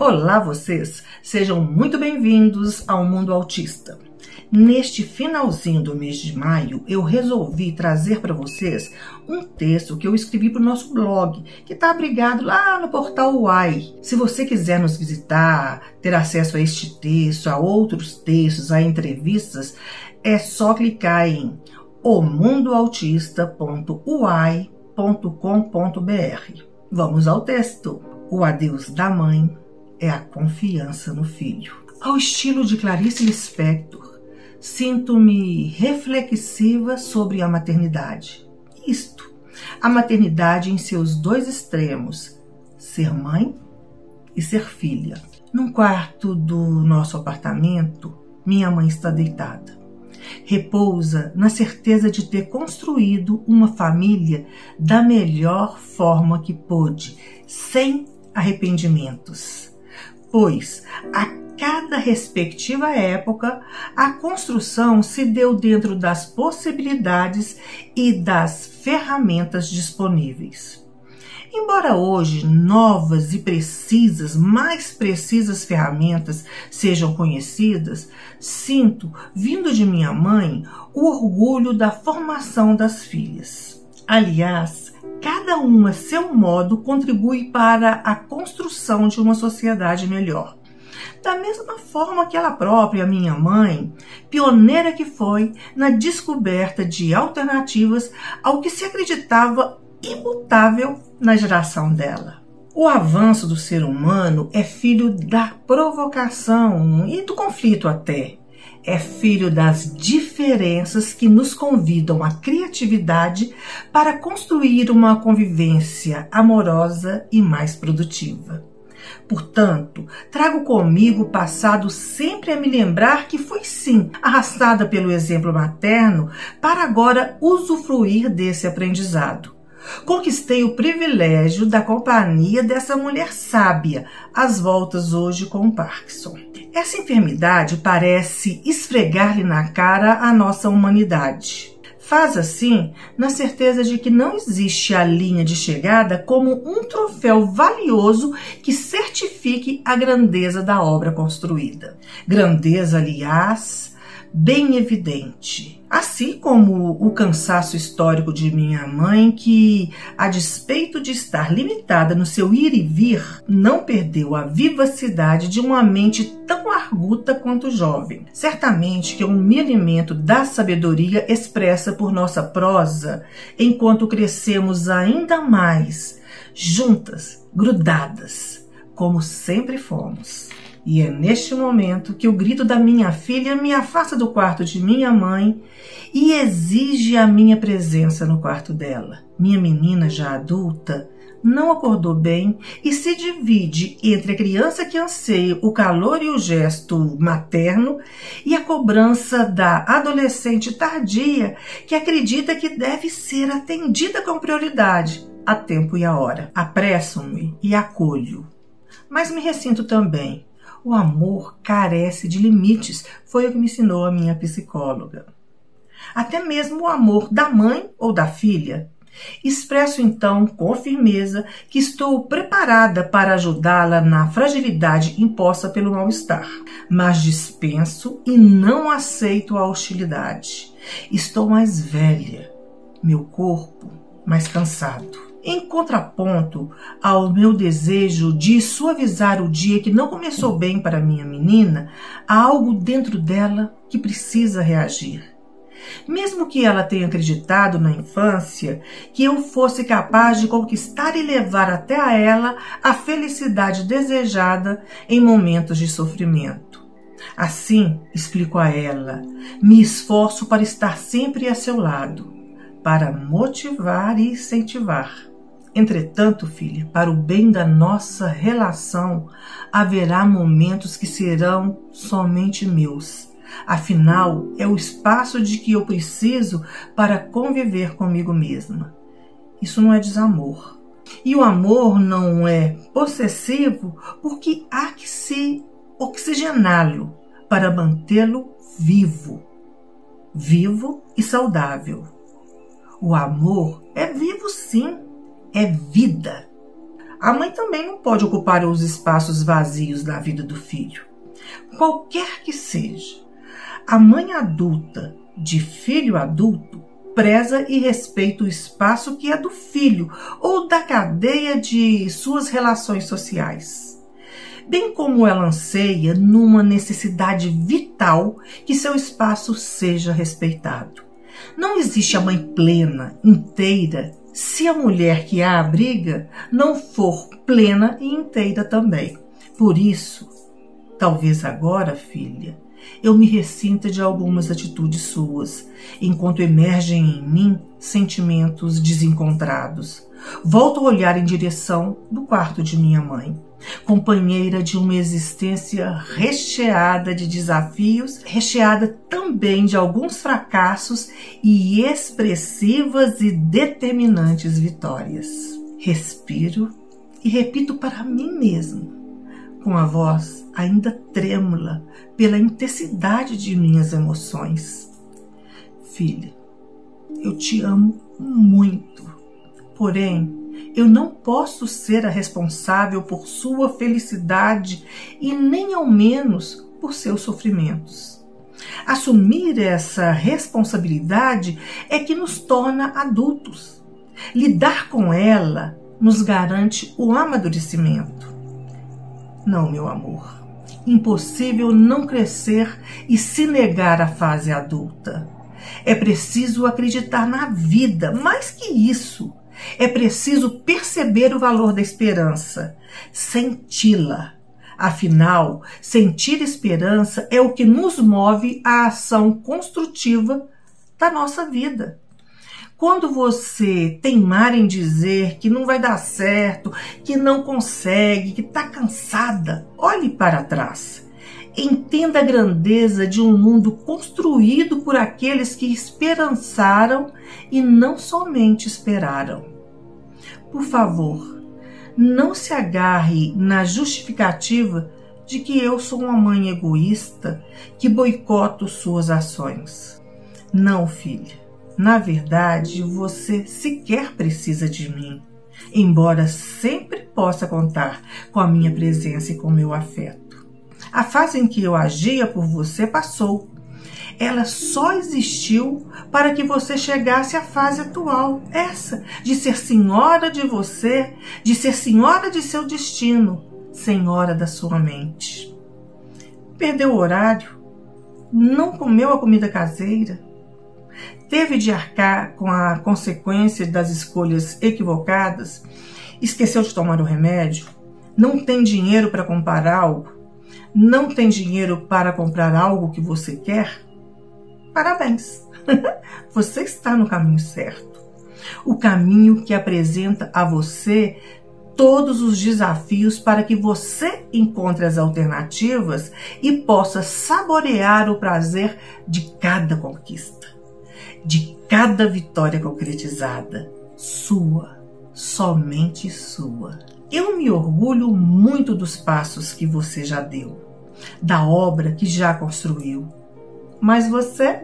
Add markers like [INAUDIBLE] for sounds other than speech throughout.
Olá, vocês! Sejam muito bem-vindos ao Mundo Autista. Neste finalzinho do mês de maio, eu resolvi trazer para vocês um texto que eu escrevi para o nosso blog, que está abrigado lá no portal UAI. Se você quiser nos visitar, ter acesso a este texto, a outros textos, a entrevistas, é só clicar em omundoautista.uai.com.br. Vamos ao texto. O adeus da mãe é a confiança no filho. Ao estilo de Clarice Lispector, sinto-me reflexiva sobre a maternidade. Isto, a maternidade em seus dois extremos, ser mãe e ser filha. Num quarto do nosso apartamento, minha mãe está deitada. Repousa na certeza de ter construído uma família da melhor forma que pôde, sem arrependimentos pois a cada respectiva época a construção se deu dentro das possibilidades e das ferramentas disponíveis. Embora hoje novas e precisas, mais precisas ferramentas sejam conhecidas, sinto, vindo de minha mãe, o orgulho da formação das filhas. Aliás, cada um a seu modo contribui para a construção de uma sociedade melhor. Da mesma forma que ela própria, minha mãe, pioneira que foi na descoberta de alternativas ao que se acreditava imutável na geração dela. O avanço do ser humano é filho da provocação e do conflito até é filho das diferenças que nos convidam à criatividade para construir uma convivência amorosa e mais produtiva. Portanto, trago comigo o passado sempre a me lembrar que fui sim arrastada pelo exemplo materno para agora usufruir desse aprendizado. Conquistei o privilégio da companhia dessa mulher sábia, às voltas hoje com o Parkinson. Essa enfermidade parece esfregar-lhe na cara a nossa humanidade. Faz assim na certeza de que não existe a linha de chegada como um troféu valioso que certifique a grandeza da obra construída. Grandeza, aliás, bem evidente. Assim como o cansaço histórico de minha mãe, que, a despeito de estar limitada no seu ir e vir, não perdeu a vivacidade de uma mente tão arguta quanto jovem. Certamente que eu me alimento da sabedoria expressa por nossa prosa, enquanto crescemos ainda mais, juntas, grudadas, como sempre fomos. E é neste momento que o grito da minha filha me afasta do quarto de minha mãe e exige a minha presença no quarto dela. Minha menina, já adulta, não acordou bem e se divide entre a criança que anseia o calor e o gesto materno e a cobrança da adolescente tardia que acredita que deve ser atendida com prioridade a tempo e a hora. Apresso-me e acolho, mas me ressinto também o amor carece de limites, foi o que me ensinou a minha psicóloga. Até mesmo o amor da mãe ou da filha. Expresso então com firmeza que estou preparada para ajudá-la na fragilidade imposta pelo mal-estar, mas dispenso e não aceito a hostilidade. Estou mais velha, meu corpo mais cansado. Em contraponto ao meu desejo de suavizar o dia que não começou bem para minha menina, há algo dentro dela que precisa reagir. Mesmo que ela tenha acreditado na infância que eu fosse capaz de conquistar e levar até a ela a felicidade desejada em momentos de sofrimento. Assim, explico a ela, me esforço para estar sempre a seu lado, para motivar e incentivar Entretanto, filha, para o bem da nossa relação, haverá momentos que serão somente meus. Afinal, é o espaço de que eu preciso para conviver comigo mesma. Isso não é desamor. E o amor não é possessivo porque há que se oxigená-lo para mantê-lo vivo, vivo e saudável. O amor é vivo sim é vida. a mãe também não pode ocupar os espaços vazios da vida do filho. Qualquer que seja, a mãe adulta de filho adulto preza e respeita o espaço que é do filho ou da cadeia de suas relações sociais. Bem como ela anseia numa necessidade vital que seu espaço seja respeitado. Não existe a mãe plena, inteira, se a mulher que a abriga não for plena e inteira também. Por isso, talvez agora, filha, eu me ressinta de algumas atitudes suas, enquanto emergem em mim sentimentos desencontrados. Volto a olhar em direção do quarto de minha mãe, companheira de uma existência recheada de desafios, recheada também de alguns fracassos e expressivas e determinantes vitórias. Respiro e repito para mim mesmo, com a voz ainda trêmula pela intensidade de minhas emoções. Filha, eu te amo muito, porém, eu não posso ser a responsável por sua felicidade e nem ao menos por seus sofrimentos. Assumir essa responsabilidade é que nos torna adultos. Lidar com ela nos garante o amadurecimento. Não, meu amor impossível não crescer e se negar à fase adulta. É preciso acreditar na vida, mais que isso. É preciso perceber o valor da esperança, senti-la. Afinal, sentir esperança é o que nos move à ação construtiva da nossa vida. Quando você teimar em dizer que não vai dar certo, que não consegue, que está cansada, olhe para trás. Entenda a grandeza de um mundo construído por aqueles que esperançaram e não somente esperaram. Por favor, não se agarre na justificativa de que eu sou uma mãe egoísta que boicoto suas ações. Não, filha. Na verdade, você sequer precisa de mim, embora sempre possa contar com a minha presença e com meu afeto. A fase em que eu agia por você passou. Ela só existiu para que você chegasse à fase atual, essa de ser senhora de você, de ser senhora de seu destino, senhora da sua mente. Perdeu o horário, não comeu a comida caseira, teve de arcar com a consequência das escolhas equivocadas, esqueceu de tomar o remédio, não tem dinheiro para comprar algo, não tem dinheiro para comprar algo que você quer, parabéns! [LAUGHS] você está no caminho certo. O caminho que apresenta a você todos os desafios para que você encontre as alternativas e possa saborear o prazer de cada conquista de cada vitória concretizada, sua, somente sua. Eu me orgulho muito dos passos que você já deu, da obra que já construiu. Mas você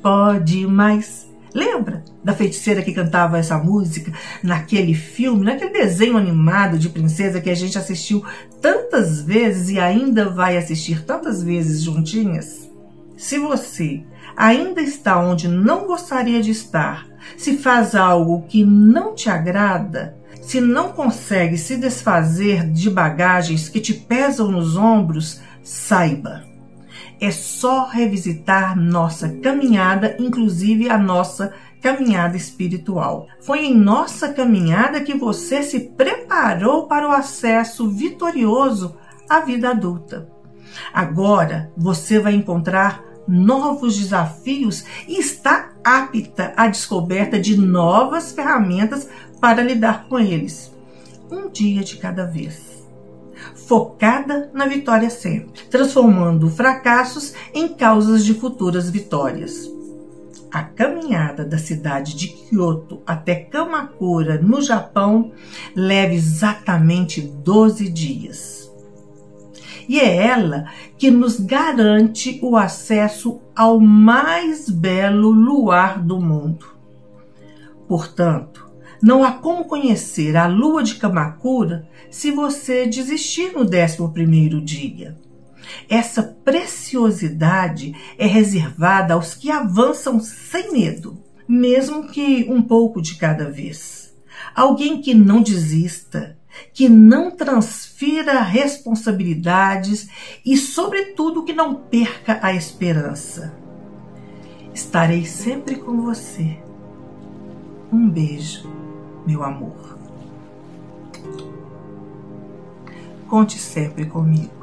pode mais. Lembra da feiticeira que cantava essa música naquele filme, naquele desenho animado de princesa que a gente assistiu tantas vezes e ainda vai assistir tantas vezes juntinhas? Se você ainda está onde não gostaria de estar, se faz algo que não te agrada, se não consegue se desfazer de bagagens que te pesam nos ombros, saiba. É só revisitar nossa caminhada, inclusive a nossa caminhada espiritual. Foi em nossa caminhada que você se preparou para o acesso vitorioso à vida adulta. Agora você vai encontrar novos desafios e está apta à descoberta de novas ferramentas para lidar com eles. Um dia de cada vez. Focada na vitória sempre, transformando fracassos em causas de futuras vitórias. A caminhada da cidade de Kyoto até Kamakura, no Japão, leva exatamente 12 dias e é ela que nos garante o acesso ao mais belo luar do mundo. Portanto, Não há como conhecer a lua de Kamakura se você desistir no 11 dia. Essa preciosidade é reservada aos que avançam sem medo, mesmo que um pouco de cada vez. Alguém que não desista, que não transfira responsabilidades e, sobretudo, que não perca a esperança. Estarei sempre com você. Um beijo, meu amor. Conte sempre comigo.